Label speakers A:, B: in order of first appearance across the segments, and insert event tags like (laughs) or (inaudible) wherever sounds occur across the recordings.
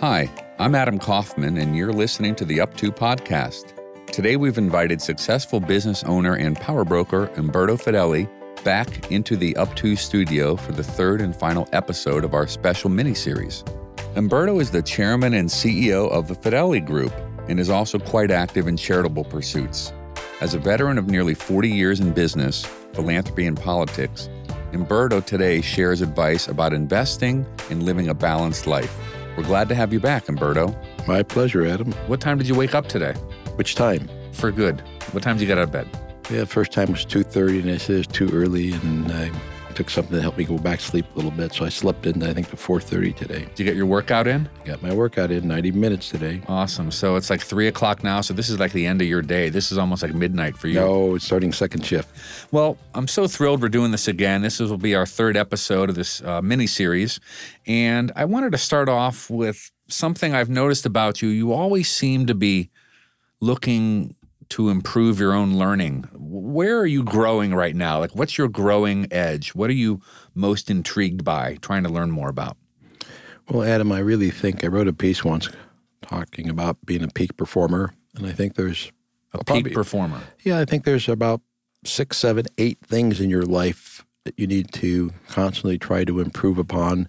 A: Hi, I'm Adam Kaufman, and you're listening to the Up To podcast. Today, we've invited successful business owner and power broker Umberto Fedeli back into the Up To studio for the third and final episode of our special mini series. Umberto is the chairman and CEO of the Fedeli Group and is also quite active in charitable pursuits. As a veteran of nearly 40 years in business, philanthropy, and politics, Umberto today shares advice about investing and living a balanced life. We're glad to have you back, Umberto.
B: My pleasure, Adam.
A: What time did you wake up today?
B: Which time?
A: For good. What time did you get out of bed?
B: Yeah, first time was 2.30, and I said it was too early, and I took something to help me go back to sleep a little bit. So I slept in, I think, to 4.30 today.
A: Did you get your workout in?
B: Got my workout in 90 minutes today.
A: Awesome. So it's like 3 o'clock now, so this is like the end of your day. This is almost like midnight for you.
B: No, it's starting second shift.
A: Well, I'm so thrilled we're doing this again. This will be our third episode of this uh, mini series. And I wanted to start off with something I've noticed about you. You always seem to be looking to improve your own learning. Where are you growing right now? Like, what's your growing edge? What are you most intrigued by, trying to learn more about?
B: Well, Adam, I really think I wrote a piece once talking about being a peak performer, and I think there's
A: a peak performer.
B: Yeah, I think there's about six, seven, eight things in your life that you need to constantly try to improve upon.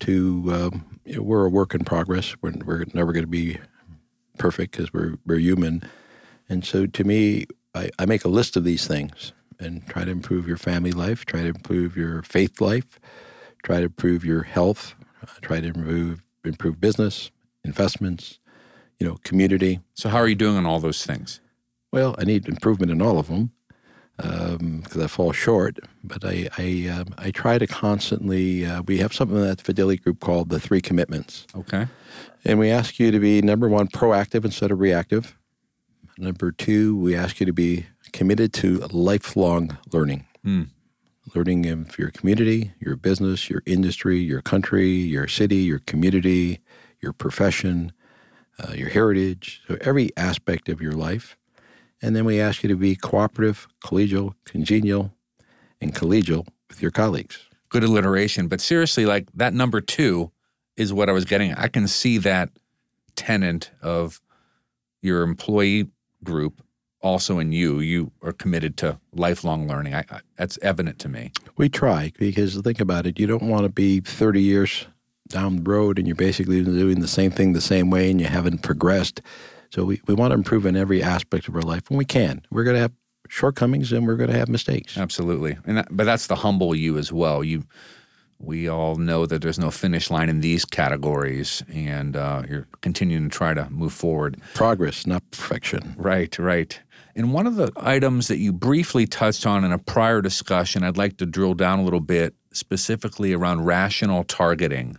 B: To um, you know, we're a work in progress. We're, we're never going to be perfect because we're we're human and so to me, I, I make a list of these things and try to improve your family life, try to improve your faith life, try to improve your health, uh, try to improve improve business, investments, you know, community.
A: So how are you doing on all those things?
B: Well, I need improvement in all of them because um, I fall short. But I I, um, I try to constantly. Uh, we have something at the Fedeli Group called the Three Commitments.
A: Okay.
B: And we ask you to be number one, proactive instead of reactive. Number two, we ask you to be committed to lifelong learning. Mm. Learning of your community, your business, your industry, your country, your city, your community, your profession, uh, your heritage, so every aspect of your life. And then we ask you to be cooperative, collegial, congenial, and collegial with your colleagues.
A: Good alliteration. But seriously, like that number two is what I was getting. I can see that tenant of your employee group also in you you are committed to lifelong learning. I, I, that's evident to me.
B: We try because think about it you don't want to be 30 years down the road and you're basically doing the same thing the same way and you haven't progressed. So we, we want to improve in every aspect of our life and we can. We're going to have shortcomings and we're going to have mistakes.
A: Absolutely. And that, but that's the humble you as well. You we all know that there's no finish line in these categories, and uh, you're continuing to try to move forward.
B: Progress, not perfection.
A: Right, right. And one of the items that you briefly touched on in a prior discussion, I'd like to drill down a little bit, specifically around rational targeting.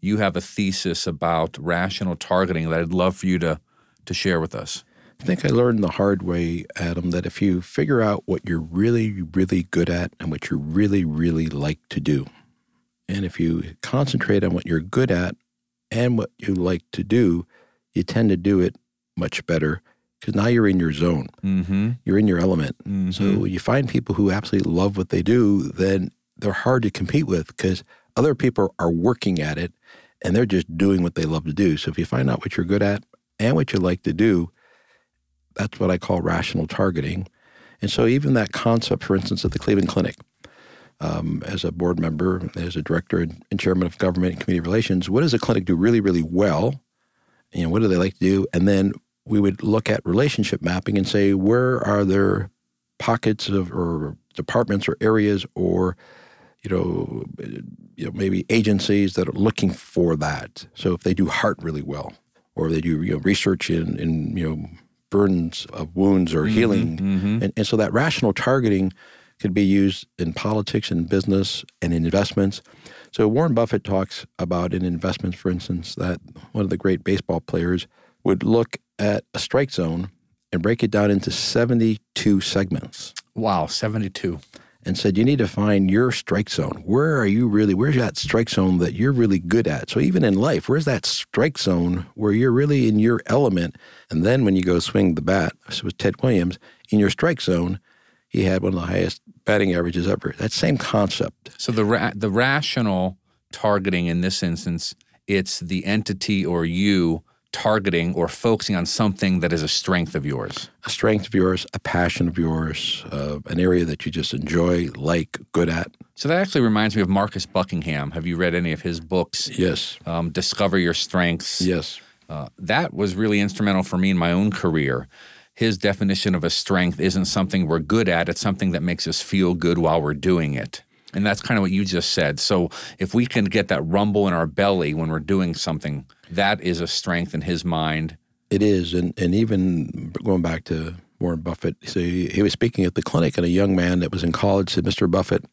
A: You have a thesis about rational targeting that I'd love for you to, to share with us.
B: I think I learned the hard way, Adam, that if you figure out what you're really, really good at and what you really, really like to do, and if you concentrate on what you're good at and what you like to do, you tend to do it much better because now you're in your zone. Mm-hmm. You're in your element. Mm-hmm. So you find people who absolutely love what they do, then they're hard to compete with because other people are working at it and they're just doing what they love to do. So if you find out what you're good at and what you like to do, that's what I call rational targeting. And so even that concept, for instance, at the Cleveland Clinic, um, as a board member, as a director and chairman of government and community relations, what does a clinic do really, really well? You know, what do they like to do? And then we would look at relationship mapping and say, where are there pockets of or departments or areas or you know, you know, maybe agencies that are looking for that. So if they do heart really well, or they do you know, research in, in you know burdens of wounds or mm-hmm, healing, mm-hmm. And, and so that rational targeting could be used in politics and business and in investments. So Warren Buffett talks about in investments, for instance, that one of the great baseball players would look at a strike zone and break it down into 72 segments.
A: Wow, 72.
B: And said, you need to find your strike zone. Where are you really, where's that strike zone that you're really good at? So even in life, where's that strike zone where you're really in your element? And then when you go swing the bat, this was Ted Williams, in your strike zone, he had one of the highest batting averages ever. That same concept.
A: So the ra- the rational targeting in this instance it's the entity or you targeting or focusing on something that is a strength of yours.
B: A strength of yours, a passion of yours, uh, an area that you just enjoy, like, good at.
A: So that actually reminds me of Marcus Buckingham. Have you read any of his books?
B: Yes.
A: Um, Discover Your Strengths.
B: Yes.
A: Uh, that was really instrumental for me in my own career. His definition of a strength isn't something we're good at, it's something that makes us feel good while we're doing it. And that's kind of what you just said. So if we can get that rumble in our belly when we're doing something, that is a strength in his mind.
B: It is. And, and even going back to Warren Buffett, so he, he was speaking at the clinic, and a young man that was in college said, Mr. Buffett,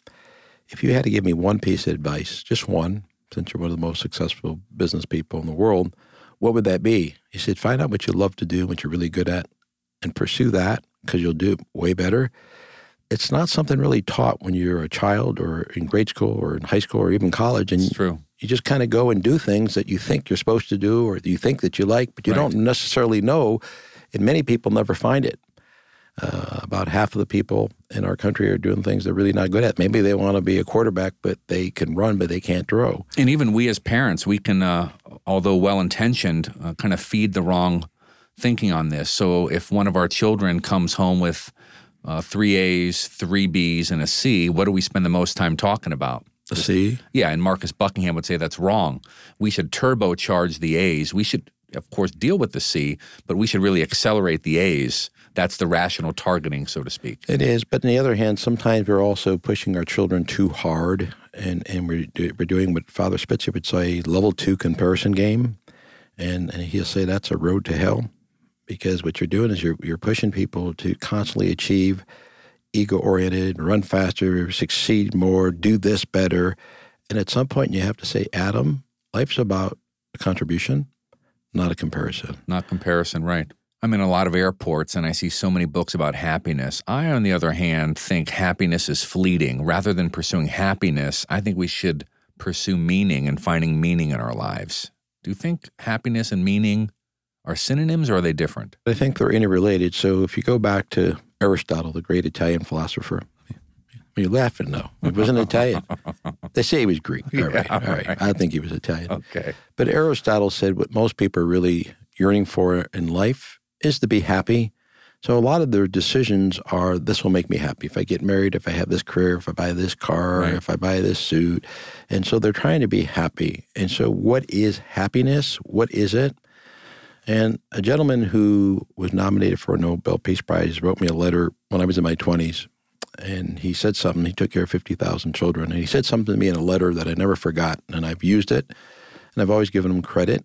B: if you had to give me one piece of advice, just one, since you're one of the most successful business people in the world, what would that be? He said, find out what you love to do, what you're really good at, and pursue that because you'll do it way better it's not something really taught when you're a child or in grade school or in high school or even college.
A: And it's true.
B: You just kind of go and do things that you think you're supposed to do or you think that you like, but you right. don't necessarily know. And many people never find it. Uh, about half of the people in our country are doing things they're really not good at. Maybe they want to be a quarterback, but they can run, but they can't throw.
A: And even we as parents, we can, uh, although well intentioned, uh, kind of feed the wrong thinking on this. So if one of our children comes home with uh, three A's, three B's, and a C, what do we spend the most time talking about?
B: A C?
A: Yeah, and Marcus Buckingham would say that's wrong. We should turbocharge the A's. We should, of course, deal with the C, but we should really accelerate the A's. That's the rational targeting, so to speak.
B: It is, but on the other hand, sometimes we're also pushing our children too hard, and, and we're, we're doing what Father Spitzer would say level two comparison game. And, and he'll say that's a road to hell because what you're doing is you're you're pushing people to constantly achieve ego oriented, run faster, succeed more, do this better. And at some point you have to say, Adam, life's about a contribution, not a comparison.
A: Not comparison, right. I'm in a lot of airports and I see so many books about happiness. I, on the other hand, think happiness is fleeting. Rather than pursuing happiness, I think we should pursue meaning and finding meaning in our lives. Do you think happiness and meaning are synonyms or are they different?
B: I think they're interrelated. So if you go back to Aristotle, the great Italian philosopher, you're laughing no. He wasn't (laughs) Italian. They say he was Greek. All right, yeah, all right. right. I think he was Italian.
A: Okay.
B: But Aristotle said what most people are really yearning for in life is to be happy. So a lot of their decisions are this will make me happy. If I get married, if I have this career, if I buy this car, right. if I buy this suit. And so they're trying to be happy. And so what is happiness? What is it? And a gentleman who was nominated for a Nobel Peace Prize wrote me a letter when I was in my 20s. And he said something. He took care of 50,000 children. And he said something to me in a letter that I never forgot. And I've used it. And I've always given him credit.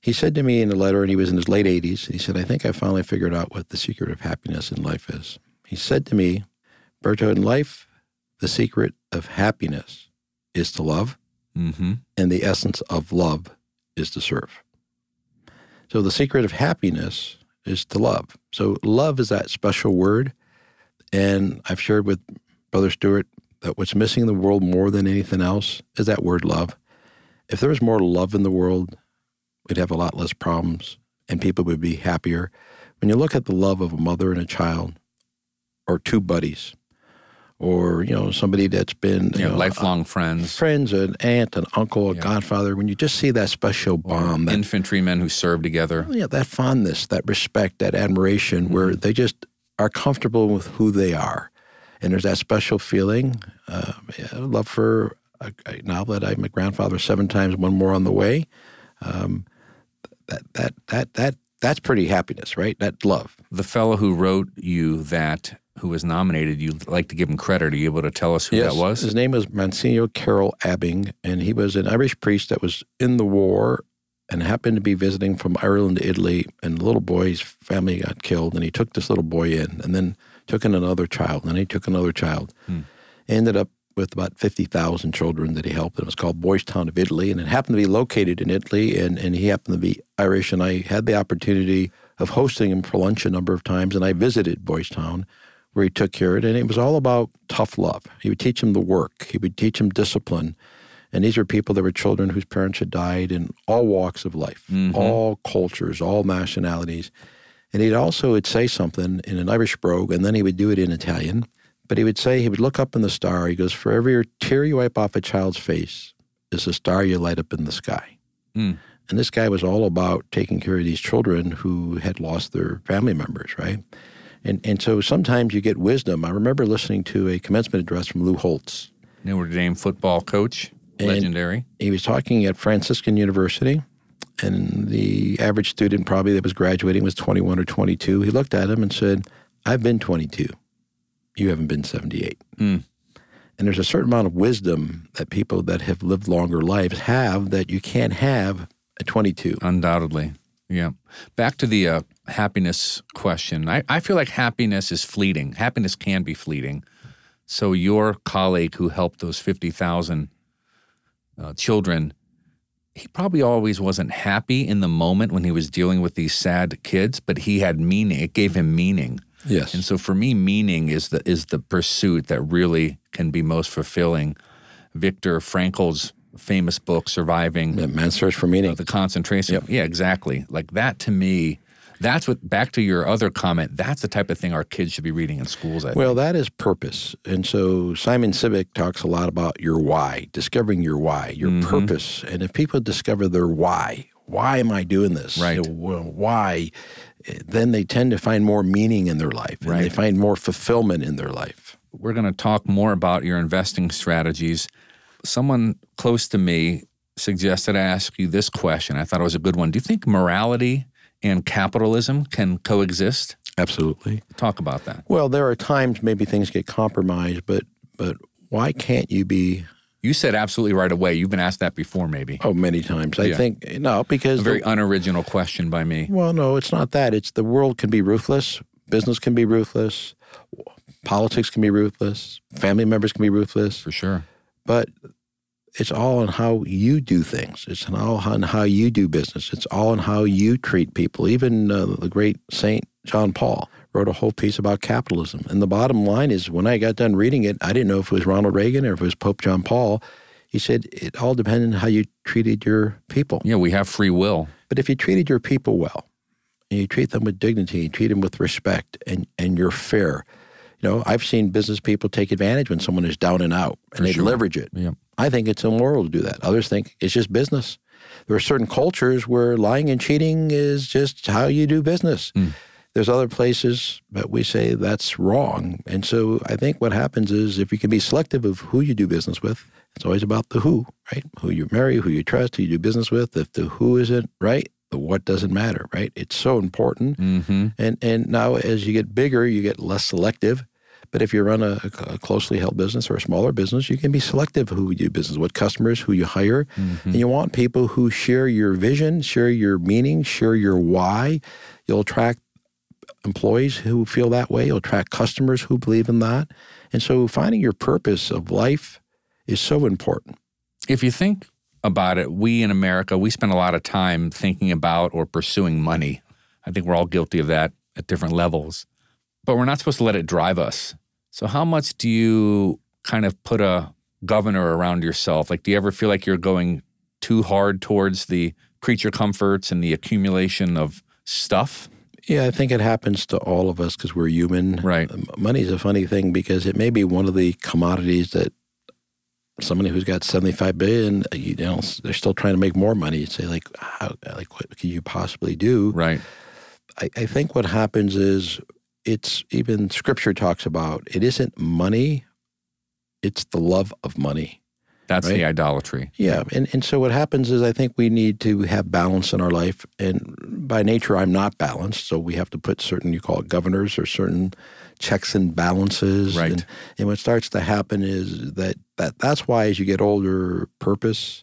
B: He said to me in a letter, and he was in his late 80s, he said, I think I finally figured out what the secret of happiness in life is. He said to me, Berto, in life, the secret of happiness is to love, mm-hmm. and the essence of love is to serve. So the secret of happiness is to love. So love is that special word. And I've shared with Brother Stewart that what's missing in the world more than anything else is that word love. If there was more love in the world, we'd have a lot less problems and people would be happier. When you look at the love of a mother and a child or two buddies, or you know somebody that's been
A: you
B: know,
A: lifelong friends,
B: friends, an aunt, an uncle, a yeah. godfather. When you just see that special bond,
A: that, infantrymen who serve together,
B: yeah, that fondness, that respect, that admiration, mm-hmm. where they just are comfortable with who they are, and there's that special feeling. Uh, yeah, love for a, a, now that I'm a grandfather seven times, one more on the way. Um, that that that that that's pretty happiness, right? That love.
A: The fellow who wrote you that who was nominated, you'd like to give him credit. Are you able to tell us who
B: yes,
A: that was?
B: His name was Monsignor Carroll-Abbing, and he was an Irish priest that was in the war and happened to be visiting from Ireland to Italy. And the little boy's family got killed, and he took this little boy in, and then took in another child, and then he took another child. Hmm. Ended up with about 50,000 children that he helped. And it was called Boys Town of Italy. And it happened to be located in Italy. And, and he happened to be Irish. And I had the opportunity of hosting him for lunch a number of times. And I visited Boys Town where he took care of it. And it was all about tough love. He would teach him the work, he would teach him discipline. And these were people that were children whose parents had died in all walks of life, mm-hmm. all cultures, all nationalities. And he'd also would say something in an Irish brogue, and then he would do it in Italian. But he would say, he would look up in the star. He goes, For every tear you wipe off a child's face is a star you light up in the sky. And this guy was all about taking care of these children who had lost their family members, right? And and so sometimes you get wisdom. I remember listening to a commencement address from Lou Holtz.
A: Notre Dame football coach, legendary.
B: He was talking at Franciscan University, and the average student probably that was graduating was 21 or 22. He looked at him and said, I've been 22. You haven't been 78.
A: Mm.
B: And there's a certain amount of wisdom that people that have lived longer lives have that you can't have at 22.
A: Undoubtedly. Yeah. Back to the uh, happiness question. I, I feel like happiness is fleeting. Happiness can be fleeting. So, your colleague who helped those 50,000 uh, children, he probably always wasn't happy in the moment when he was dealing with these sad kids, but he had meaning. It gave him meaning.
B: Yes.
A: And so for me, meaning is the is the pursuit that really can be most fulfilling. Viktor Frankl's famous book, Surviving
B: Yeah, man's search for meaning.
A: the concentration. Yeah, exactly. Like that to me, that's what back to your other comment, that's the type of thing our kids should be reading in schools. I think.
B: Well, that is purpose. And so Simon Sinek talks a lot about your why, discovering your why, your
A: Mm-hmm.
B: purpose. And if people discover their why, why am I doing this?
A: Right.
B: You know, well, why? Then they tend to find more meaning in their life and they find more fulfillment in their life.
A: we're going to talk more about your investing strategies. Someone close to me suggested I ask you this question. I thought it was a good one. Do you think morality and capitalism can coexist?
B: Absolutely.
A: Talk about that.
B: Well, there are times maybe things get compromised, but but why can't you be?
A: You said absolutely right away. You've been asked that before, maybe.
B: Oh, many times. I
A: Yeah.
B: think no, because
A: A
B: the-
A: very unoriginal question by me.
B: Well, no, it's not that. It's the world can be ruthless. Business can be ruthless. Politics can be ruthless. Family members can be ruthless.
A: For sure.
B: But it's all on how you do things. It's all on how you do business. It's all on how you treat people. Even uh, the great Saint John Paul wrote a whole piece about capitalism. And the bottom line is, when I got done reading it, I didn't know if it was Ronald Reagan or if it was Pope John Paul. He said it all depended on how you treated your people.
A: Yeah, we have free will.
B: But if you treated your people well, and you treat them with dignity, you treat them with respect, and, and you're fair. You know, I've seen business people take advantage when someone is down and out and they
A: sure.
B: leverage it.
A: Yeah.
B: I think it's immoral to do that. Others think it's just business. There are certain cultures where lying and cheating is just how you do business. There's other places that we say that's wrong. And so I think what happens is if you can be selective of who you do business with, it's always about the who, right? Who you marry, who you trust, who you do business with. If the who isn't right, the what doesn't matter, right? It's so important.
A: Mm-hmm.
B: And and now as you get bigger, you get less selective. But if you run a, a closely held business or a smaller business, you can be selective who you do business with, customers, who you hire, mm-hmm. and you want people who share your vision, share your meaning, share your why. You'll attract employees who feel that way. You'll attract customers who believe in that. And so finding your purpose of life is so important.
A: If you think about it, we in America, we spend a lot of time thinking about or pursuing money. I think we're all guilty of that at different levels. But we're not supposed to let it drive us. So, how much do you kind of put a governor around yourself? Like, do you ever feel like you're going too hard towards the creature comforts and the accumulation of stuff?
B: Yeah, I think it happens to all of us because we're human.
A: Right.
B: Money's a funny thing because it may be one of the commodities that somebody who's got 75 billion, uh, you know, they're still trying to make more money. You say like, how, like what could you possibly do?
A: Right.
B: I, I think what happens is it's even scripture talks about it isn't money, it's the love of money.
A: That's the idolatry.
B: Yeah, and, and so what happens is I think we need to have balance in our life, and by nature I'm not balanced, so we have to put certain you call it governors or certain checks and balances.
A: Right.
B: And, and what starts to happen is that, that that's why as you get older, purpose.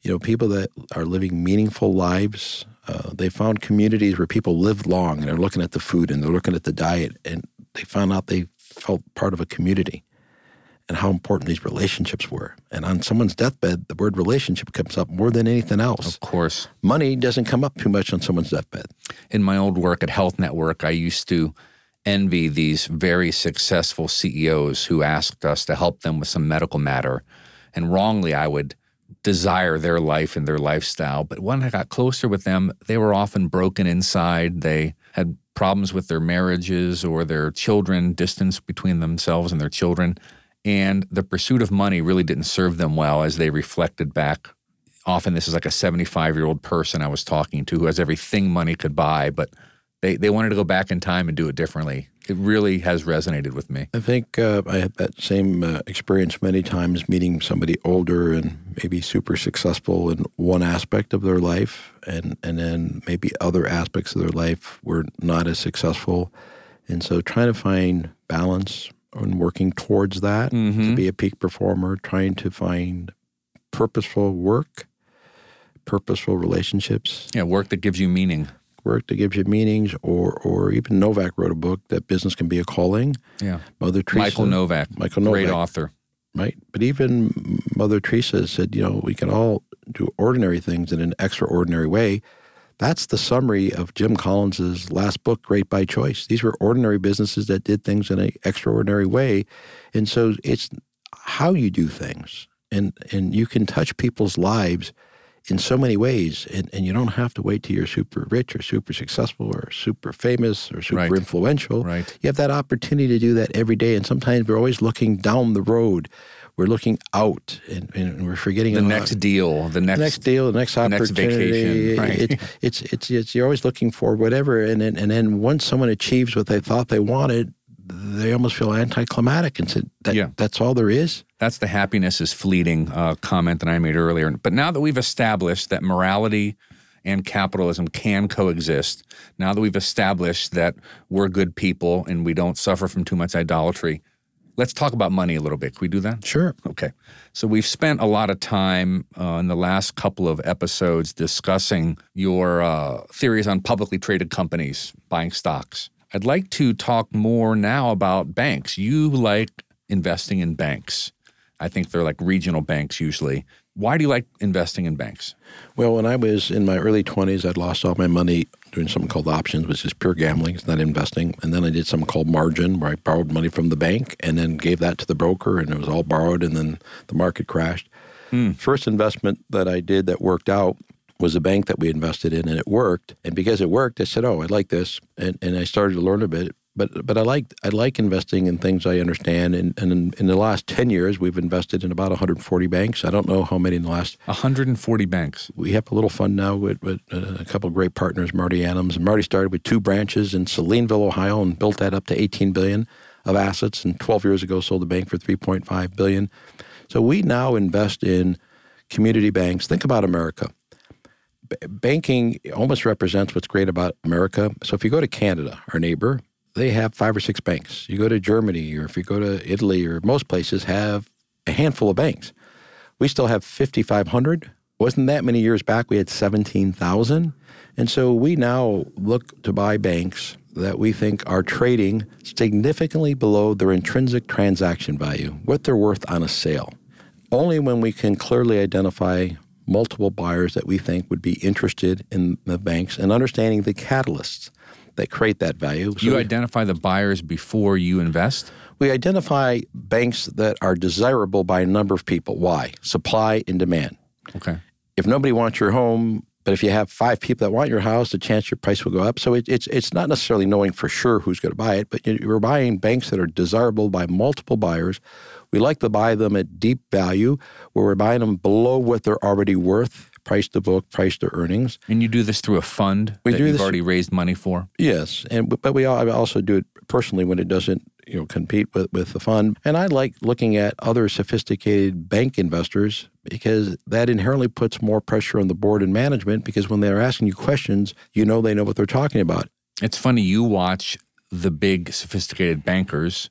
B: You know, people that are living meaningful lives, uh, they found communities where people lived long and they're looking at the food and they're looking at the diet, and they found out they felt part of a community and how important these relationships were. And on someone's deathbed, the word relationship comes up more than anything else.
A: Of course.
B: Money doesn't come up too much on someone's deathbed.
A: in my old work at Health Network, I used to envy these very successful CEOs who asked us to help them with some medical matter. And wrongly, I would desire their life and their lifestyle. But when I got closer with them, they were often broken inside. They had problems with their marriages or their children, distance between themselves and their children. And the pursuit of money really didn't serve them well as they reflected back often this is like a 75 year old person I was talking to who has everything money could buy, but they, they wanted to go back in time and do it differently. It really has resonated with me.
B: I think uh, I had that same uh, experience many times meeting somebody older and maybe super successful in one aspect of their life, and, and then maybe other aspects of their life were not as successful. And so trying to find balance and working towards that
A: Mm-hmm.
B: to be a peak performer, trying to find purposeful work, purposeful relationships,
A: Yeah, work that gives you meaning.
B: Work that gives you meanings, or or even Novak wrote a book that business can be a calling.
A: Yeah.
B: Mother Teresa,
A: Michael Novak.
B: Michael
A: Great author.
B: right? But even Mother Teresa said, you know, we can all do ordinary things in an extraordinary way. That's the summary of Jim Collins's last book, Great by Choice. These were ordinary businesses that did things in an extraordinary way, and so it's how you do things, and and you can touch people's lives in so many ways, and, and you don't have to wait till you're super rich or super successful or super famous or super
A: Right.
B: influential.
A: Right.
B: You have that opportunity to do that every day, and sometimes we're always looking down the road. We're looking out, and, and we're forgetting
A: The next deal, the next,
B: the next deal, the next
A: next
B: opportunity.
A: vacation, right.
B: It, (laughs) it's, it's it's you're always looking for whatever, and then, and then once someone achieves what they thought they wanted, they almost feel anticlimactic and said that
A: Yeah.
B: that's all there is.
A: That's the happiness is fleeting uh, comment that I made earlier. But now that we've established that morality and capitalism can coexist, now that we've established that we're good people and we don't suffer from too much idolatry, let's talk about money a little bit. Can we do that?
B: Sure.
A: Okay. So we've spent a lot of time uh, in the last couple of episodes discussing your uh, theories on publicly traded companies buying stocks. I'd like to talk more now about banks. You like investing in banks. I think they're like regional banks usually. Why do you like investing in banks?
B: Well, when I was in my early 20s, I'd lost all my money doing something called options, which is pure gambling. It's not investing. And then I did something called margin, where I borrowed money from the bank and then gave that to the broker, and it was all borrowed, and then the market crashed. Hmm. First investment that I did that worked out was a bank that we invested in, and it worked. And because it worked, I said, "Oh, I like this," and, and I started to learn a bit. But but I like I like investing in things I understand. And, and in, in the last ten years, we've invested in about 140 banks. I don't know how many in the last
A: 140 banks.
B: we have a little fund now with, with uh, a couple of great partners, Marty Adams. And Marty started with two branches in Salineville, Ohio, and built that up to 18 billion of assets. And 12 years ago, sold the bank for 3.5 billion. So we now invest in community banks. Think about America. Banking almost represents what's great about America. So if you go to Canada, our neighbor, they have five or six banks. You go to Germany, or if you go to Italy, or most places have a handful of banks. We still have 5,500. Wasn't that many years back? We had 17,000. And so we now look to buy banks that we think are trading significantly below their intrinsic transaction value, what they're worth on a sale. Only when we can clearly identify multiple buyers that we think would be interested in the banks and understanding the catalysts that create that value. So
A: You identify the buyers before you invest?
B: we identify banks that are desirable by a number of people. Why? Supply and demand.
A: Okay.
B: If nobody wants your home, but if you have five people that want your house, the chance your price will go up. So it, it's it's not necessarily knowing for sure who's going to buy it, but you're buying banks that are desirable by multiple buyers. We like to buy them at deep value, where we're buying them below what they're already worth, price to book, price to earnings.
A: And you do this through a fund
B: We
A: that
B: do
A: you've
B: this-
A: already raised money for?
B: Yes, and but we also do it personally when it doesn't you know compete with, with the fund. And I like looking at other sophisticated bank investors because that inherently puts more pressure on the board and management because when they're asking you questions, you know they know what they're talking about.
A: It's funny you watch the big sophisticated bankers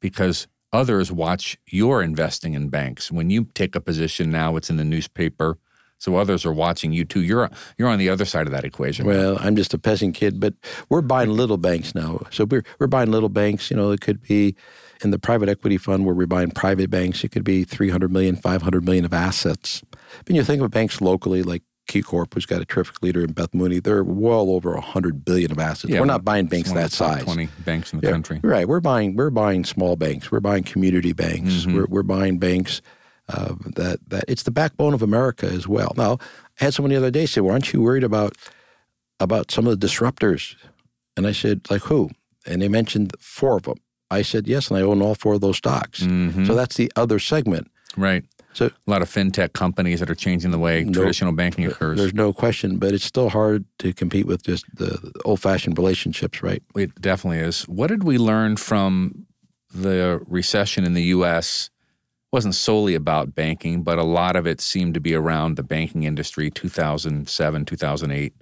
A: because others watch your investing in banks. When you take a position now, it's in the newspaper. So others are watching you too. You're you're on the other side of that equation.
B: Well, I'm just a peasant kid, but we're buying little banks now. So we're we're buying little banks. You know, it could be in the private equity fund where we're buying private banks. It could be 300 million, 500 million of assets. When you think of banks locally, like KeyCorp, who's got a terrific leader in Beth Mooney, they're well over 100 billion of assets.
A: Yeah,
B: we're not buying banks that size.
A: Twenty banks in the
B: Yeah,
A: country.
B: Right. We're buying we're buying small banks. We're buying community banks.
A: Mm-hmm.
B: We're, we're buying banks uh, that that it's the backbone of America as well. Now, I had someone the other day say, "Well, aren't you worried about about some of the disruptors?" And I said, "Like who?" And they mentioned four of them. I said, "Yes," and I own all four of those stocks.
A: Mhm.
B: So that's the other segment.
A: Right.
B: So
A: a lot of fintech companies that are changing the way traditional banking occurs.
B: There's no question, but it's still hard to compete with just the old-fashioned relationships, right?
A: It definitely is. What did we learn from the recession in the U.S.? It wasn't solely about banking, but a lot of it seemed to be around the banking industry. 2007, 2008,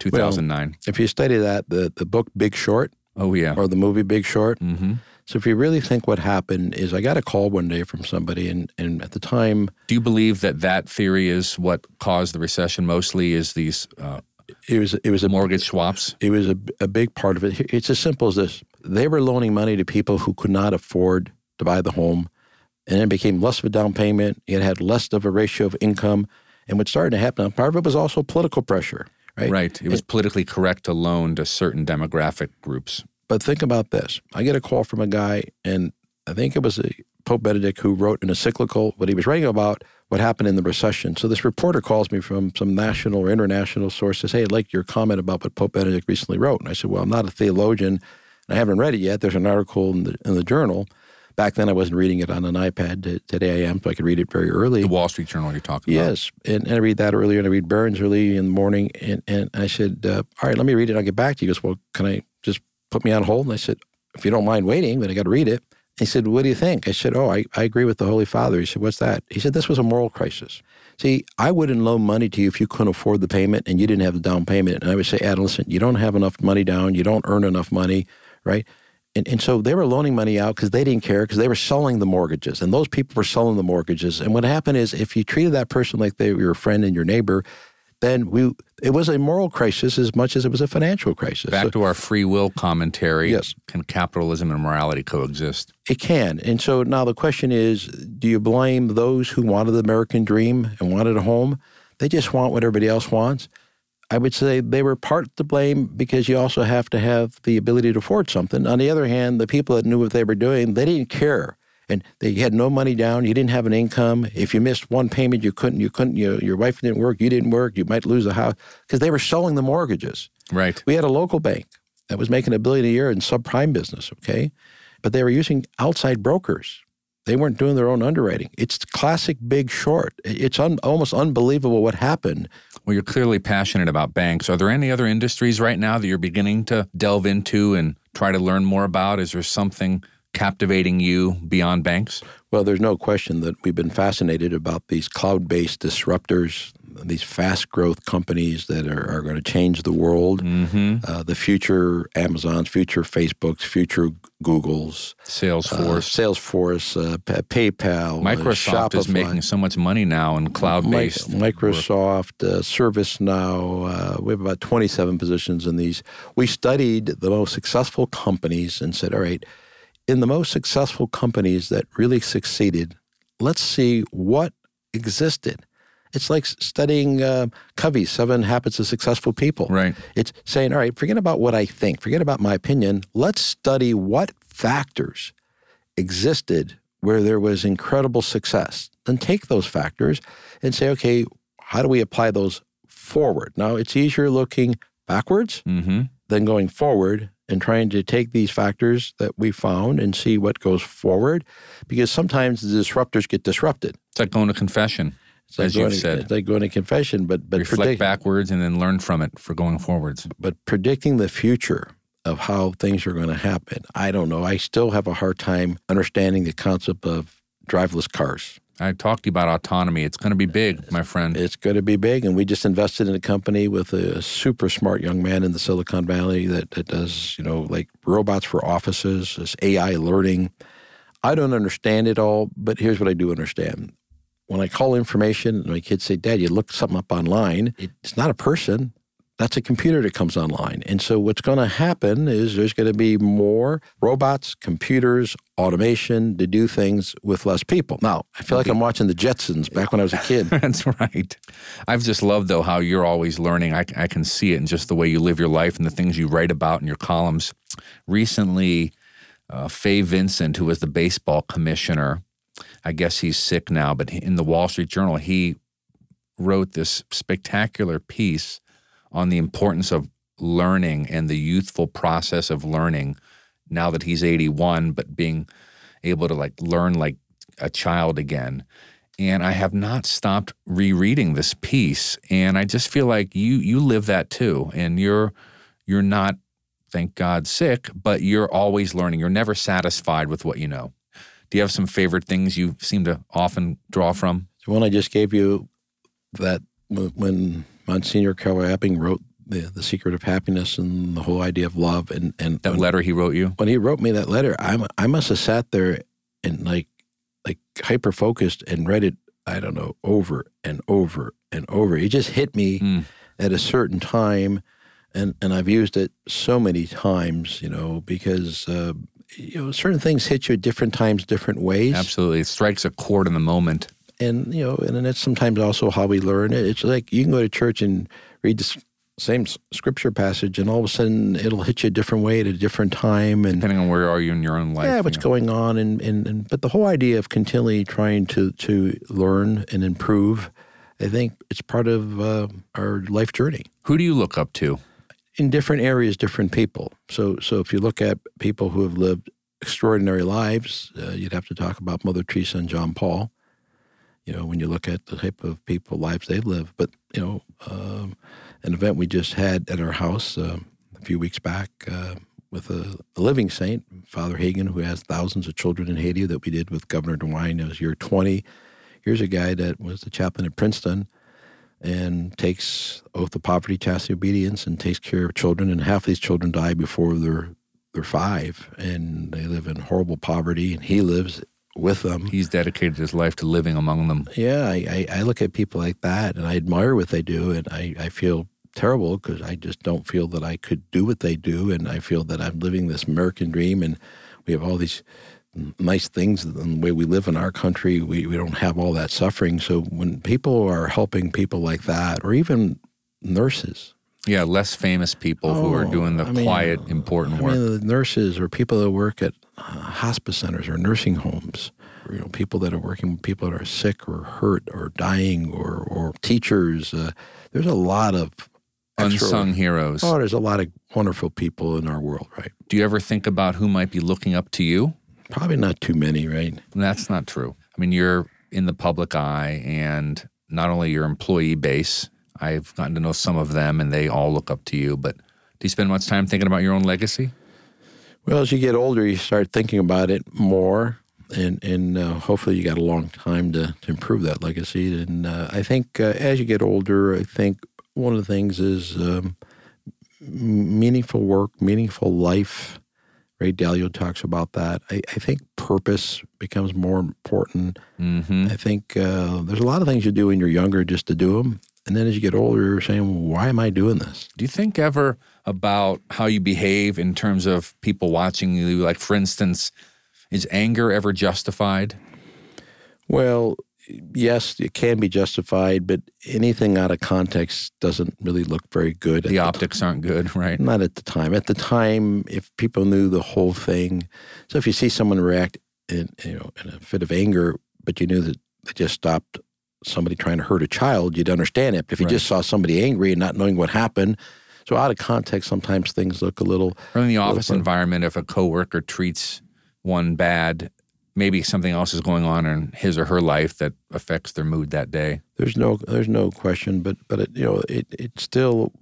A: 2009.
B: Well, if you study that, the the book Big Short.
A: Oh yeah.
B: Or the movie Big Short.
A: Mm-hmm
B: so if you really think what happened is I got a call one day from somebody and, and at the time
A: Do you believe that that theory is what caused the recession mostly is these uh,
B: it was it was a
A: mortgage swaps?
B: It was a, a big part of it. It's as simple as this. They were loaning money to people who could not afford to buy the home and it became less of a down payment. It had less of a ratio of income. And what started to happen, part of it was also political pressure, right?
A: Right. It was it, politically correct to loan to certain demographic groups.
B: But think about this. I get a call from a guy, and I think it was a Pope Benedict who wrote an encyclical, but he was writing about what happened in the recession. So this reporter calls me from some national or international source, says, Hey, I'd like your comment about what Pope Benedict recently wrote. And I said, Well, I'm not a theologian. And I haven't read it yet. There's an article in the, in the journal. Back then, I wasn't reading it on an iPad. Today, I am, so I could read it very early.
A: The Wall Street Journal you're talking
B: about. Yes, and, and, I read that earlier, and I read Barron's early in the morning. And, and I said, uh, All right, let me read it. I'll get back to you. He goes, Well, can I just put me on hold. And I said, if you don't mind waiting, then I got to read it. He said, What do you think? I said, Oh, I, I agree with the Holy Father. He said, What's that? He said, This was a moral crisis. See, I wouldn't loan money to you if you couldn't afford the payment and you didn't have the down payment. And I would say, Adam, listen, you don't have enough money down, you don't earn enough money, right? And, and so they were loaning money out because they didn't care because they were selling the mortgages. And those people were selling the mortgages. And what happened is if you treated that person like they were your friend and your neighbor, then we it was a moral crisis as much as it was a financial crisis.
A: Back so, to our free will commentary.
B: Yes.
A: Can capitalism and morality coexist?
B: It can. And so now the question is do you blame those who wanted the American dream and wanted a home? They just want what everybody else wants. I would say they were part to blame because you also have to have the ability to afford something. On the other hand, the people that knew what they were doing, they didn't care and they had no money down. You didn't have an income. If you missed one payment, you couldn't. You couldn't. You, your wife didn't work. You didn't work. You might lose the house because they were selling the mortgages.
A: Right.
B: We had a local bank that was making a billion a year in subprime business. Okay, but they were using outside brokers. They weren't doing their own underwriting. It's classic Big Short. It's un, almost unbelievable what happened.
A: Well, you're clearly passionate about banks. Are there any other industries right now that you're beginning to delve into and try to learn more about? Is there something captivating you beyond banks?
B: Well, there's no question that we've been fascinated about these cloud based disruptors, these fast growth companies that are, are going to change the world.
A: Mm-hmm.
B: Uh, the future Amazons, future Facebooks, future Googles,
A: Salesforce,
B: uh, Salesforce, uh, PayPal,
A: uh, Microsoft is making so much money now in cloud based.
B: Microsoft, uh, ServiceNow. Uh, we have about 27 positions in these. We studied the most successful companies and said, all right in the most successful companies that really succeeded, let's see what existed. It's like studying uh, Covey, Seven Habits of Successful People.
A: Right.
B: It's saying, all right, forget about what I think, forget about my opinion. Let's study what factors existed where there was incredible success. Then take those factors and say, okay, how do we apply those forward? Now, it's easier looking backwards
A: mm-hmm.
B: than going forward and trying to take these factors that we found and see what goes forward because sometimes the disruptors get disrupted.
A: It's like going to confession.
B: It's like
A: as
B: you've
A: to, said,
B: it's like going to confession, but but
A: reflect predict, backwards and then learn from it for going forwards.
B: But predicting the future of how things are going to happen, I don't know. I still have a hard time understanding the concept of driverless cars.
A: I talked to you about autonomy. It's going to be big, my friend.
B: It's going to be big. And we just invested in a company with a super smart young man in the Silicon Valley that, that does, you know, like robots for offices, this AI learning. I don't understand it all, but here's what I do understand. When I call information and my kids say, Dad, you looked something up online, it's not a person, that's a computer that comes online. And so what's going to happen is there's going to be more robots, computers, automation to do things with less people. Now, I feel like I'm watching the Jetsons back when I was a kid. (laughs)
A: That's right. I've just loved, though, how you're always learning. I, I can see it in just the way you live your life and the things you write about in your columns. Recently, uh, Fay Vincent, who was the baseball commissioner, I guess he's sick now, but in the Wall Street Journal, he wrote this spectacular piece on the importance of learning and the youthful process of learning now that he's 81 but being able to like learn like a child again and I have not stopped rereading this piece. And I just feel like you you live that too, and you're you're not, thank God, sick, but you're always learning. You're never satisfied with what you know. Do you have some favorite things you seem to often draw from?
B: The one I just gave you, that when Monsignor Carroll Abbing wrote the, the secret of happiness and the whole idea of love and, and
A: that
B: when,
A: letter he wrote you?
B: When he wrote me that letter I, I must have sat there and like like hyper focused and read it i don't know over and over and over. It just hit me mm. at a certain time and and i've used it so many times you know because uh, you know certain things hit you at different times different ways.
A: Absolutely. It strikes a chord in the moment
B: and you know and it's sometimes also how we learn it it's like you can go to church and read the same scripture passage, and all of a sudden it'll hit you a different way at a different time, and
A: depending on where you are you in your own life.
B: Yeah, what's going on, and, and, and but the whole idea of continually trying to to learn and improve, I think it's part of uh, our life journey.
A: Who do you look up to?
B: In different areas, different people. So so if you look at people who have lived extraordinary lives, uh, you'd have to talk about Mother Teresa and John Paul. You know, when you look at the type of people lives they live, but you know. Um, an event we just had at our house uh, a few weeks back uh, with a, a, living saint, Father Hagan, who has thousands of children in Haiti that we did with Governor DeWine. It was year 20. Here's a guy that was the chaplain at Princeton and takes oath of poverty, chastity, obedience, and takes care of children. And half these children die before they're they're five, and they live in horrible poverty. And he lives with them.
A: He's dedicated his life to living among them.
B: Yeah, I, I, I look at people like that, and I admire what they do, and I, I feel terrible because I just don't feel that I could do what they do, and I feel that I'm living this American dream, and we have all these nice things and the way we live in our country. We we don't have all that suffering. So when people are helping people like that, or even nurses.
A: Yeah, less famous people oh, who are oh, doing the I quiet, mean, important
B: I
A: work.
B: Mean, the nurses or people that work at uh, hospice centers or nursing homes, or, you know, people that are working with people that are sick or hurt or dying, or or teachers. Uh, there's a lot of
A: unsung heroes.
B: Oh, there's a lot of wonderful people in our world, right?
A: Do you ever think about who might be looking up to you?
B: Probably not too many, right?
A: That's not true. I mean, you're in the public eye, and not only your employee base, I've gotten to know some of them, and they all look up to you. But do you spend much time thinking about your own legacy?
B: Well, as you get older, you start thinking about it more, and and uh, hopefully you got a long time to, to improve that legacy. And uh, I think uh, as you get older, I think one of the things is um, meaningful work, meaningful life. Ray Dalio talks about that. I, I think purpose becomes more important. Mm-hmm. I think uh, there's a lot of things you do when you're younger just to do them. And then as you get older, you're saying, why am I doing this?
A: Do you think ever about how you behave in terms of people watching you? Like, for instance, is anger ever justified?
B: Well, yes, it can be justified, but anything out of context doesn't really look very good.
A: The optics the aren't good, (laughs) right?
B: Not at the time. At the time, if people knew the whole thing, so if you see someone react in you know in a fit of anger, but you knew that they just stopped somebody trying to hurt a child, you'd understand it. But if you right. just saw somebody angry and not knowing what happened, so out of context, sometimes things look a little.
A: Or in the office environment, if a coworker treats one bad, maybe something else is going on in his or her life that affects their mood that day.
B: There's no there's no question, but but it, you know it it's still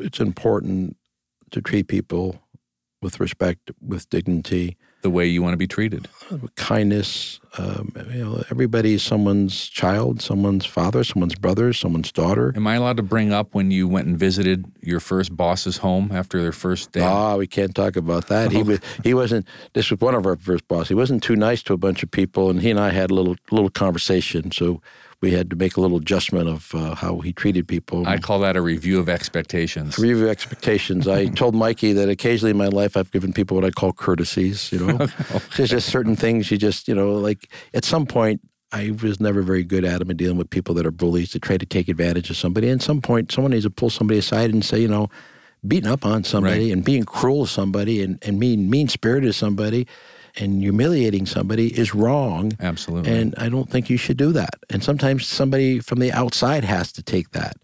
B: it's important to treat people with respect, with dignity,
A: the way you want to be treated.
B: Kindness. Um, you know, everybody's someone's child, someone's father, someone's brother, someone's daughter.
A: Am I allowed to bring up when you went and visited your first boss's home after their first day?
B: Ah, we can't talk about that. He (laughs) was he wasn't. This was one of our first bosses. He wasn't too nice to a bunch of people, and he and I had a little little conversation. So we had to make a little adjustment of uh, how he treated people.
A: I call that a review of expectations.
B: A review of expectations. I (laughs) told Mikey that occasionally in my life I've given people what I call courtesies. You know, (laughs) okay. there's just certain things you just you know like at some point. I was never very good at them in dealing with people that are bullies that try to take advantage of somebody. And at some point, someone needs to pull somebody aside and say, you know, beating up on somebody right. and being cruel to somebody and, and being mean spirited to somebody and humiliating somebody is wrong.
A: Absolutely.
B: And I don't think you should do that. And sometimes somebody from the outside has to take that.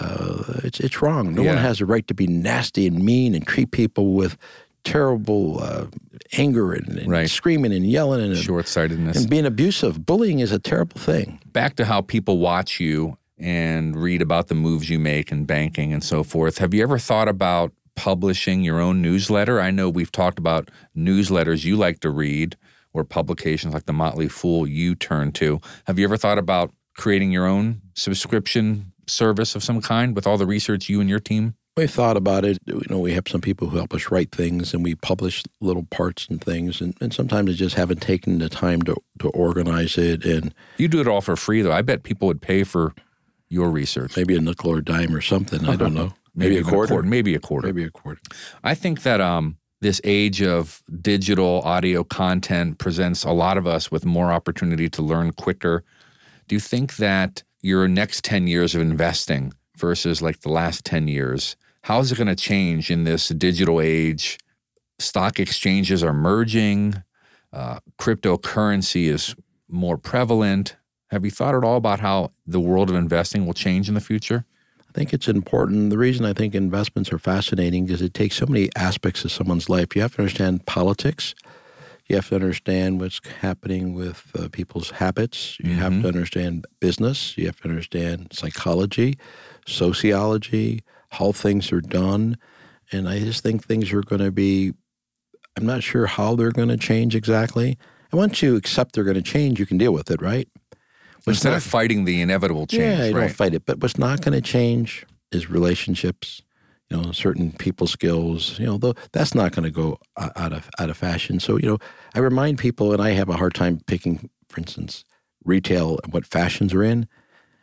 B: Uh, it's it's wrong. No yeah. one has a right to be nasty and mean and treat people with terrible uh, anger and, and
A: Right.
B: screaming and yelling and,
A: Short sightedness.
B: and being abusive. Bullying is a terrible thing.
A: back to how people watch you and read about the moves you make in banking and so forth. Have you ever thought about publishing your own newsletter? I know we've talked about newsletters you like to read or publications like the Motley Fool you turn to. Have you ever thought about creating your own subscription service of some kind with all the research you and your team?
B: We thought about it. You know, we have some people who help us write things, and we publish little parts and things, and, and sometimes they just haven't taken the time to to organize it, and
A: You do it all for free though. I bet people would pay for your research.
B: maybe a nickel or a dime or something. I don't (laughs) know. Maybe, a
A: even
B: quarter.
A: Maybe a quarter.
B: Maybe a quarter.
A: I think that um, this age of digital audio content presents a lot of us with more opportunity to learn quicker. Do you think that your next 10 years of investing versus like the last 10 years, how is it going to change in this digital age? Stock exchanges are merging, uh, cryptocurrency is more prevalent. Have you thought at all about how the world of investing will change in the future?
B: I think it's important. The reason I think investments are fascinating is it takes so many aspects of someone's life. You have to understand politics. You have to understand what's happening with uh, people's habits. You have to understand business. You have to understand psychology, sociology, how things are done. And I just think things are going to be, I'm not sure how they're going to change exactly. And once you accept they're going to change, you can deal with it, right? What's
A: Instead
B: not-
A: of fighting the inevitable change,
B: yeah, you
A: right?
B: don't fight it. But what's not going to change is relationships. You know, certain people skills. You know, though that's not going to go out of out of fashion. So you know, I remind people, and I have a hard time picking, for instance, retail and what fashions are in.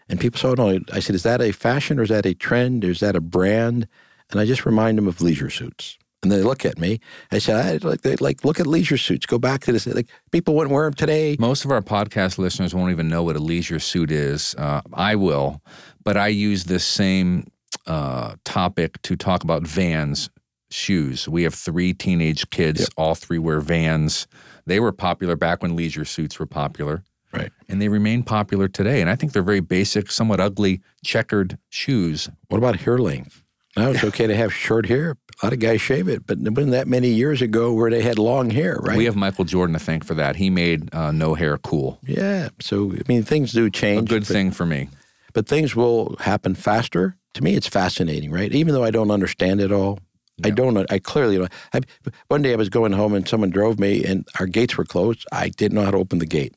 B: And people say, "Oh no," I said, "Is that a fashion or is that a trend? Or is that a brand?" And I just remind them of leisure suits. And they look at me. I said, I, like, they, like, look at leisure suits. Go back to this. Like, people wouldn't wear them today.
A: Most of our podcast listeners won't even know what a leisure suit is. Uh, I will, but I use this same uh, topic to talk about Vans shoes. We have three teenage kids. All three wear Vans. They were popular back when leisure suits were popular,
B: Right.
A: and they remain popular today. And I think they're very basic, somewhat ugly, checkered shoes.
B: What about hair length? Now it's okay to have short hair. A lot of guys shave it, but it wasn't that many years ago where they had long hair, right?
A: We have Michael Jordan to thank for that. He made uh, no hair cool.
B: yeah. So I mean, things do
A: A
B: change.
A: good
B: but,
A: thing for me.
B: but things will happen faster. To me, it's fascinating, right? Even though I don't understand it all, I don't. I clearly don't. I, one day I was going home and someone drove me, and our gates were closed. I didn't know how to open the gate.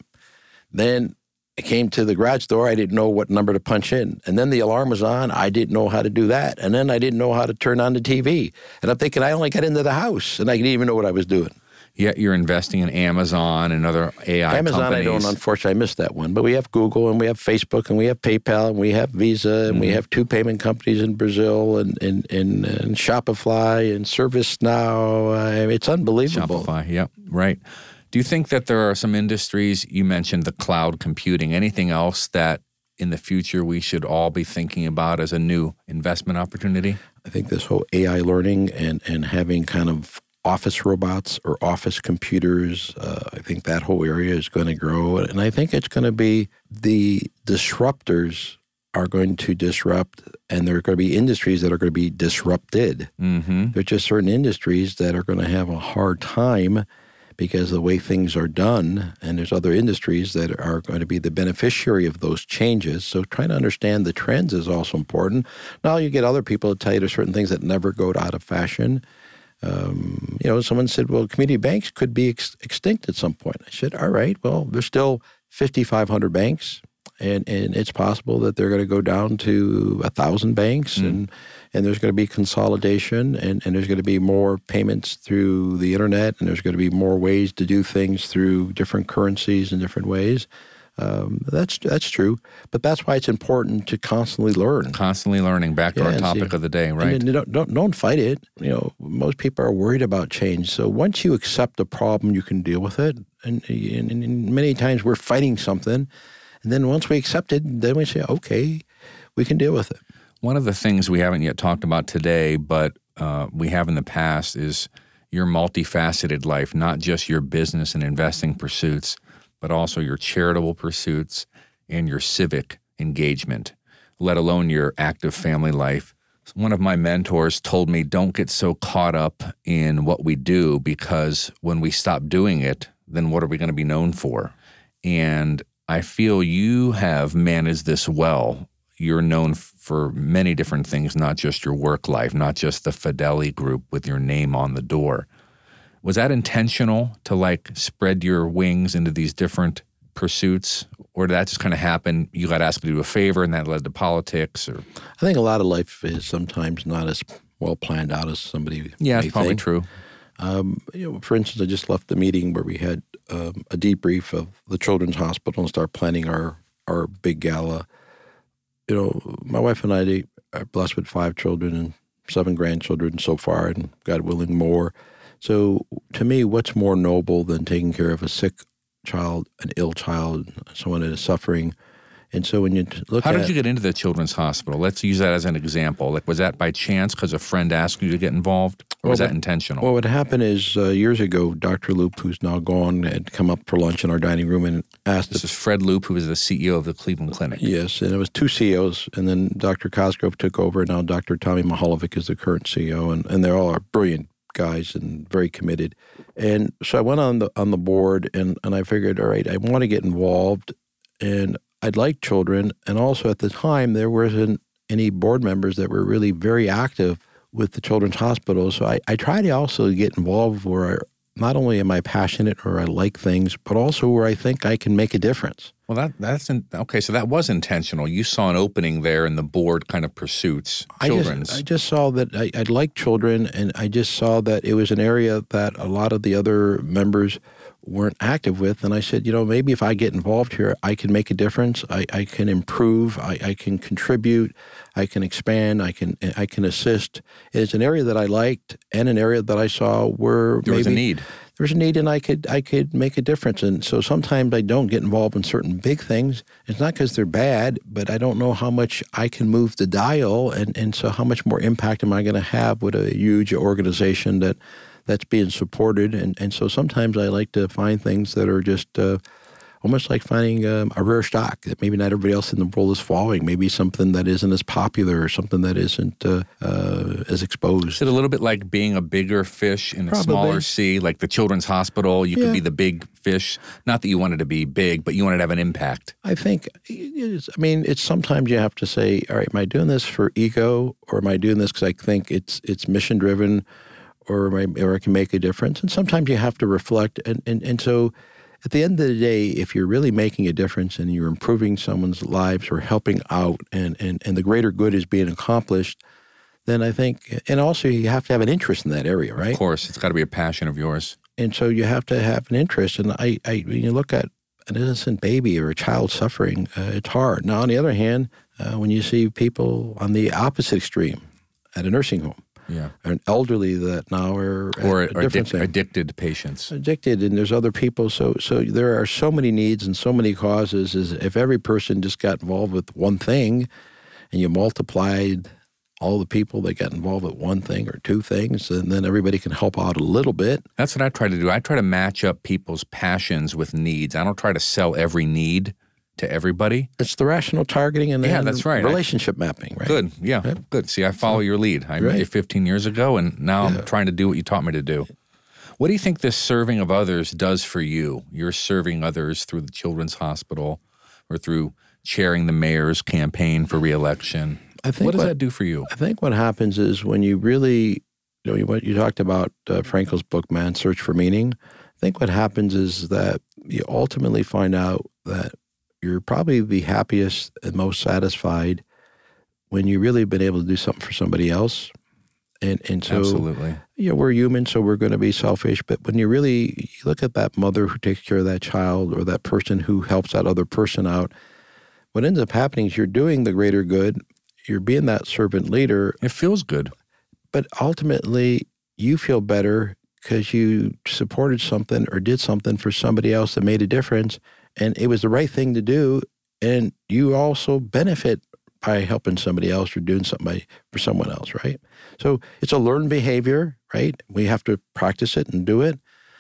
B: Then I came to the garage door. I didn't know what number to punch in. And then the alarm was on. I didn't know how to do that. And then I didn't know how to turn on the TV. And I'm thinking, I only got into the house and I didn't even know what I was doing.
A: Yet you're investing in Amazon and other AI
B: Amazon,
A: companies.
B: I don't, unfortunately, I missed that one. But we have Google and we have Facebook and we have PayPal and we have Visa and we have two payment companies in Brazil and, and, and, and Shopify and ServiceNow. Uh, it's unbelievable.
A: Shopify, yep, right. Do you think that there are some industries, you mentioned the cloud computing, anything else that in the future we should all be thinking about as a new investment opportunity?
B: I think this whole AI learning and, and having kind of office robots or office computers, uh, I think that whole area is going to grow. And I think it's going to be the disruptors are going to disrupt, and there are going to be industries that are going to be disrupted.
A: Mm-hmm.
B: There's just certain industries that are going to have a hard time because the way things are done, and there's other industries that are going to be the beneficiary of those changes. So trying to understand the trends is also important. Now you get other people to tell you there's certain things that never go out of fashion. Um, you know, someone said, "Well, community banks could be ex- extinct at some point." I said, "All right, well, there's still 5,500 banks." And, and it's possible that they're going to go down to a thousand banks, and and there's going to be consolidation, and, and there's going to be more payments through the internet, and there's going to be more ways to do things through different currencies and different ways. Um, that's that's true, but that's why it's important to constantly learn.
A: Constantly learning. Back to
B: Yeah,
A: our topic
B: see-
A: of the day,
B: And
A: right?
B: don't, don't don't fight it. You know, most people are worried about change. So once you accept a problem, you can deal with it. And, and, and many times we're fighting something, and then once we accept it, then we say, okay, we can deal with it.
A: One of the things we haven't yet talked about today, but uh, we have in the past, is your multifaceted life, not just your business and investing pursuits, but also your charitable pursuits and your civic engagement, let alone your active family life. One of my mentors told me, don't get so caught up in what we do because when we stop doing it, then what are we going to be known for? And I feel you have managed this well. You're known for many different things, not just your work life, not just the Fedeli group with your name on the door. Was that intentional to like spread your wings into these different pursuits, or did that just kind of happen? You got asked to do a favor, and that led to politics, or
B: I think a lot of life is sometimes not as well planned out as somebody.
A: yeah,
B: may
A: it's probably
B: think.
A: true.
B: Um, you know, for instance, I just left the meeting where we had um, a debrief of the Children's Hospital and start planning our our big gala. You know, my wife and I are blessed with five children and seven grandchildren so far, and God willing, more. So, to me, what's more noble than taking care of a sick child, an ill child, someone that is suffering? And so, when you look
A: How
B: at
A: did you get into the children's hospital? Let's use that as an example. Like, was that by chance because a friend asked you to get involved, or was
B: Well,
A: that intentional?
B: Well, what happened is uh, years ago, Dr. Loop, who's now gone, had come up for lunch in our dining room and asked
A: this
B: if
A: is Fred Loop, who was the CEO of the Cleveland Clinic.
B: Yes, and it was two CEOs, and then Dr. Cosgrove took over, and now Dr. Tommy Mihaljevic is the current CEO, and, and they're all are brilliant guys and very committed. And so I went on the on the board, and, and I figured, all right, I want to get involved, and I'd like children, and also at the time there wasn't any board members that were really very active with the Children's Hospital. So I, I try to also get involved where I, not only am I passionate or I like things, but also where I think I can make a difference.
A: Well, that that's in, okay. So that was intentional. You saw an opening there in the board kind of pursuits, children's.
B: I just, I just saw that I, I like children, and I just saw that it was an area that a lot of the other members weren't active with. And I said, you know, maybe if I get involved here, I can make a difference. I, I can improve. I, I can contribute. I can expand. I can I can assist. It's an area that I liked, and an area that I saw where
A: there was a need.
B: there was a need and I could I could make a difference. And so sometimes I don't get involved in certain big things. It's not because they're bad, but I don't know how much I can move the dial and, and so how much more impact am I going to have with a huge organization that that's being supported. And, and so sometimes I like to find things that are just uh, almost like finding um, a rare stock that maybe not everybody else in the world is following. Maybe something that isn't as popular or something that isn't uh, uh, as exposed.
A: Is it a little bit like being a bigger fish in a smaller sea, like the children's hospital? You could be the big fish. Not that you wanted to be big, but you wanted to have an impact.
B: I think, it's, I mean, it's sometimes you have to say, all right, am I doing this for ego or am I doing this because I think it's it's mission driven or, or I can make a difference? And sometimes you have to reflect. And, and, and so at the end of the day, if you're really making a difference and you're improving someone's lives or helping out and, and, and the greater good is being accomplished, then I think, and also you have to have an interest in that area, right?
A: Of course, it's got to be a passion of yours.
B: and so you have to have an interest. And I, I when you look at an innocent baby or a child suffering, uh, it's hard. Now, on the other hand, uh, when you see people on the opposite extreme at a nursing home,
A: Yeah.
B: or elderly that now are
A: Or,
B: a
A: or
B: different
A: addic- addicted patients.
B: addicted, and there's other people. So, so there are so many needs and so many causes. Is if every person just got involved with one thing, and you multiplied all the people that got involved with one thing or two things, and then everybody can help out a little bit.
A: That's what I try to do. I try to match up people's passions with needs. I don't try to sell every need to everybody.
B: It's the rational targeting and
A: Yeah, that's right.
B: relationship mapping, right?
A: Good. Yeah. Good. See, I follow your lead. I met you 15 years ago, and now I'm trying to do what you taught me to do. What do you think this serving of others does for you? You're serving others through the Children's Hospital or through chairing the mayor's campaign for reelection.
B: I think
A: What does
B: what-
A: that do for you?
B: I think what happens is when you really, you know, you, what you talked about uh, Frankl's book, Man's Search for Meaning. I think what happens is that you ultimately find out that you're probably the happiest and most satisfied when you really have been able to do something for somebody else. And and so
A: Absolutely.
B: you know, we're human, so we're going to be selfish. But when you really you look at that mother who takes care of that child or that person who helps that other person out, what ends up happening is you're doing the greater good. You're being that servant leader,
A: It feels good.
B: but ultimately you feel better because you supported something or did something for somebody else that made a difference and it was the right thing to do and you also benefit by helping somebody else or doing something by, for someone else right so it's a learned behavior right we have to practice it and do it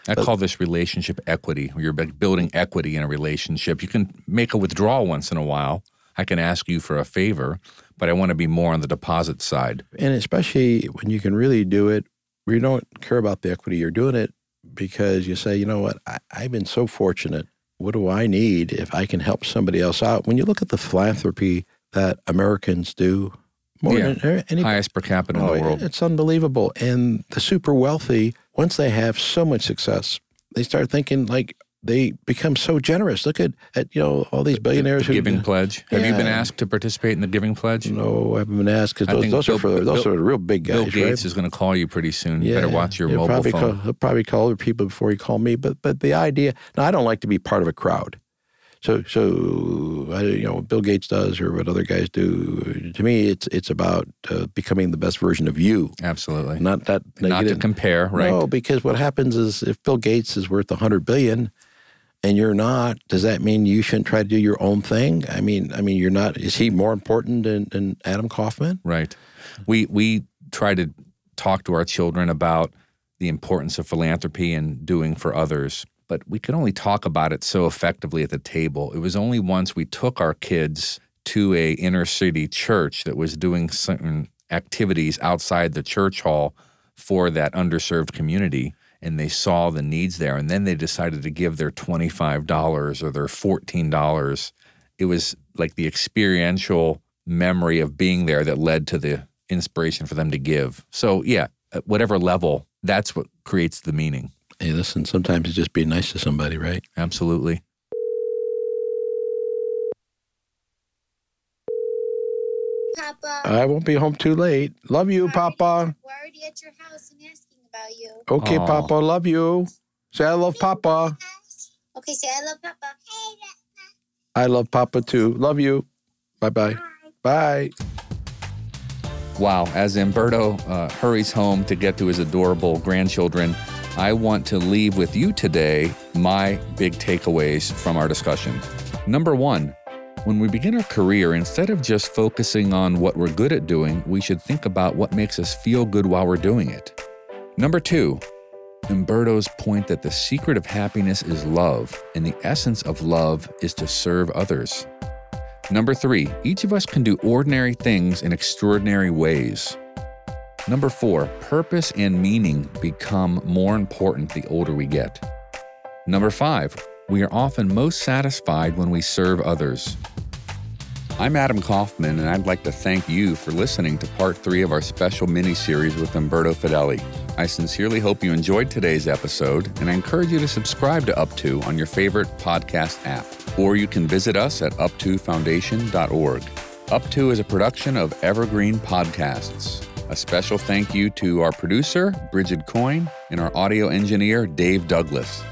A: I call this relationship equity. You're building equity in a relationship. You can make a withdrawal once in a while, I can ask you for a favor, but I want to be more on the deposit side.
B: And especially when you can really do it, where you don't care about the equity, you're doing it because you say, you know what, I, I've been so fortunate. What do I need if I can help somebody else out? When you look at the philanthropy that Americans do, more
A: Yeah.
B: than any,
A: Highest per capita in
B: Oh,
A: the world.
B: It's unbelievable. And the super wealthy, once they have so much success, they start thinking like they become so generous. Look at, at you know all these billionaires
A: The
B: who
A: Giving Pledge. Have you been asked to participate in the Giving Pledge?
B: No, I haven't been asked because those, those are
A: Bill-
B: for those are the real big guys,
A: Bill Gates
B: right?
A: is going to call you pretty soon. You better watch your mobile
B: probably
A: phone.
B: Call, he'll probably call other people before he call me. But but the idea. Now I don't like to be part of a crowd. So so I, you know what Bill Gates does or what other guys do. To me, it's it's about uh, becoming the best version of you,
A: Absolutely.
B: not that
A: Not to compare, right?
B: No, because what happens is if Bill Gates is worth a hundred billion and you're not, does that mean you shouldn't try to do your own thing? I mean, I mean, you're not. Is he more important than, than Adam Kaufman?
A: Right. We we try to talk to our children about the importance of philanthropy and doing for others, but we could only talk about it so effectively at the table. It was only once we took our kids to a inner city church that was doing certain activities outside the church hall for that underserved community and they saw the needs there and then they decided to give their $25 or their $14 it was like the experiential memory of being there that led to the inspiration for them to give. So, yeah, at whatever level, that's what creates the meaning.
B: Hey, listen, sometimes it's just being nice to somebody, right?
A: Absolutely.
C: Papa.
B: I won't be home too late. Love you, Papa.
C: We're already at your house and asking about you.
B: Okay,
A: Aw.
B: Papa, love you. Say I love Papa.
C: Okay, say I love Papa.
B: I love Papa too. Love you. Bye-bye. Bye.
A: Wow. As Umberto uh, hurries home to get to his adorable grandchildren, I want to leave with you today my big takeaways from our discussion. Number one, when we begin our career, instead of just focusing on what we're good at doing, we should think about what makes us feel good while we're doing it. Number two, Umberto's point that the secret of happiness is love, and the essence of love is to serve others. Number three, each of us can do ordinary things in extraordinary ways. Number four, purpose and meaning become more important the older we get. Number five, we are often most satisfied when we serve others. I'm Adam Kaufman, and I'd like to thank you for listening to part three of our special mini series with Umberto Fedeli. I sincerely hope you enjoyed today's episode, and I encourage you to subscribe to Up To on your favorite podcast app, or you can visit us at up2foundation.org. Up To is a production of Evergreen Podcasts. A special thank you to our producer, Bridget Coyne, and our audio engineer, Dave Douglas.